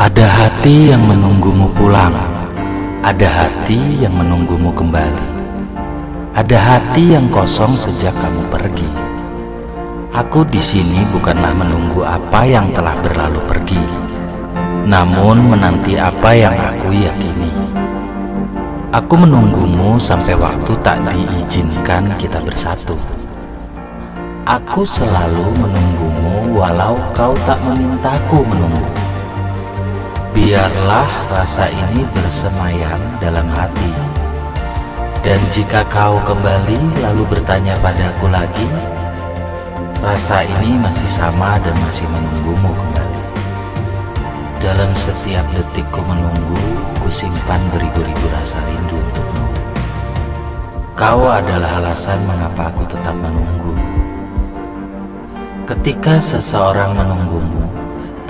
Ada hati yang menunggumu pulang, ada hati yang menunggumu kembali, ada hati yang kosong sejak kamu pergi. Aku di sini bukanlah menunggu apa yang telah berlalu pergi, namun menanti apa yang aku yakini. Aku menunggumu sampai waktu tak diizinkan kita bersatu. Aku selalu menunggumu walau kau tak memintaku menunggu. Biarlah rasa ini bersemayam dalam hati. Dan jika kau kembali lalu bertanya padaku lagi, rasa ini masih sama dan masih menunggumu kembali. Dalam setiap detikku menunggu, ku simpan beribu-ribu rasa rindu untukmu. Kau adalah alasan mengapa aku tetap menunggu. Ketika seseorang menunggumu,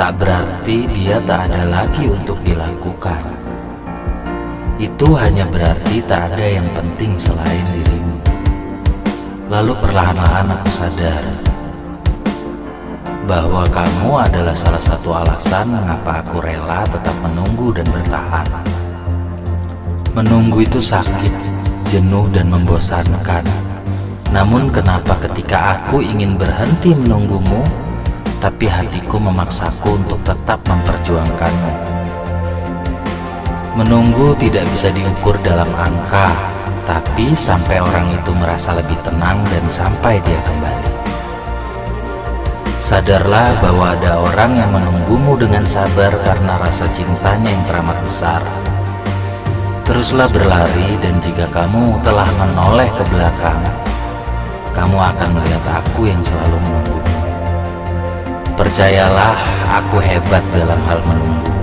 tak berarti dia tak ada lagi untuk dilakukan. Itu hanya berarti tak ada yang penting selain dirimu. Lalu perlahan-lahan aku sadar bahwa kamu adalah salah satu alasan mengapa aku rela tetap menunggu dan bertahan. Menunggu itu sakit, jenuh dan membosankan. Namun kenapa ketika aku ingin berhenti menunggumu, tapi hatiku memaksaku untuk tetap memperjuangkanmu. Menunggu tidak bisa diukur dalam angka, tapi sampai orang itu merasa lebih tenang dan sampai dia kembali. Sadarlah bahwa ada orang yang menunggumu dengan sabar karena rasa cintanya yang teramat besar. Teruslah berlari dan jika kamu telah menoleh ke belakang, kamu akan melihat aku yang selalu menunggumu. Percayalah, aku hebat dalam hal menunggu.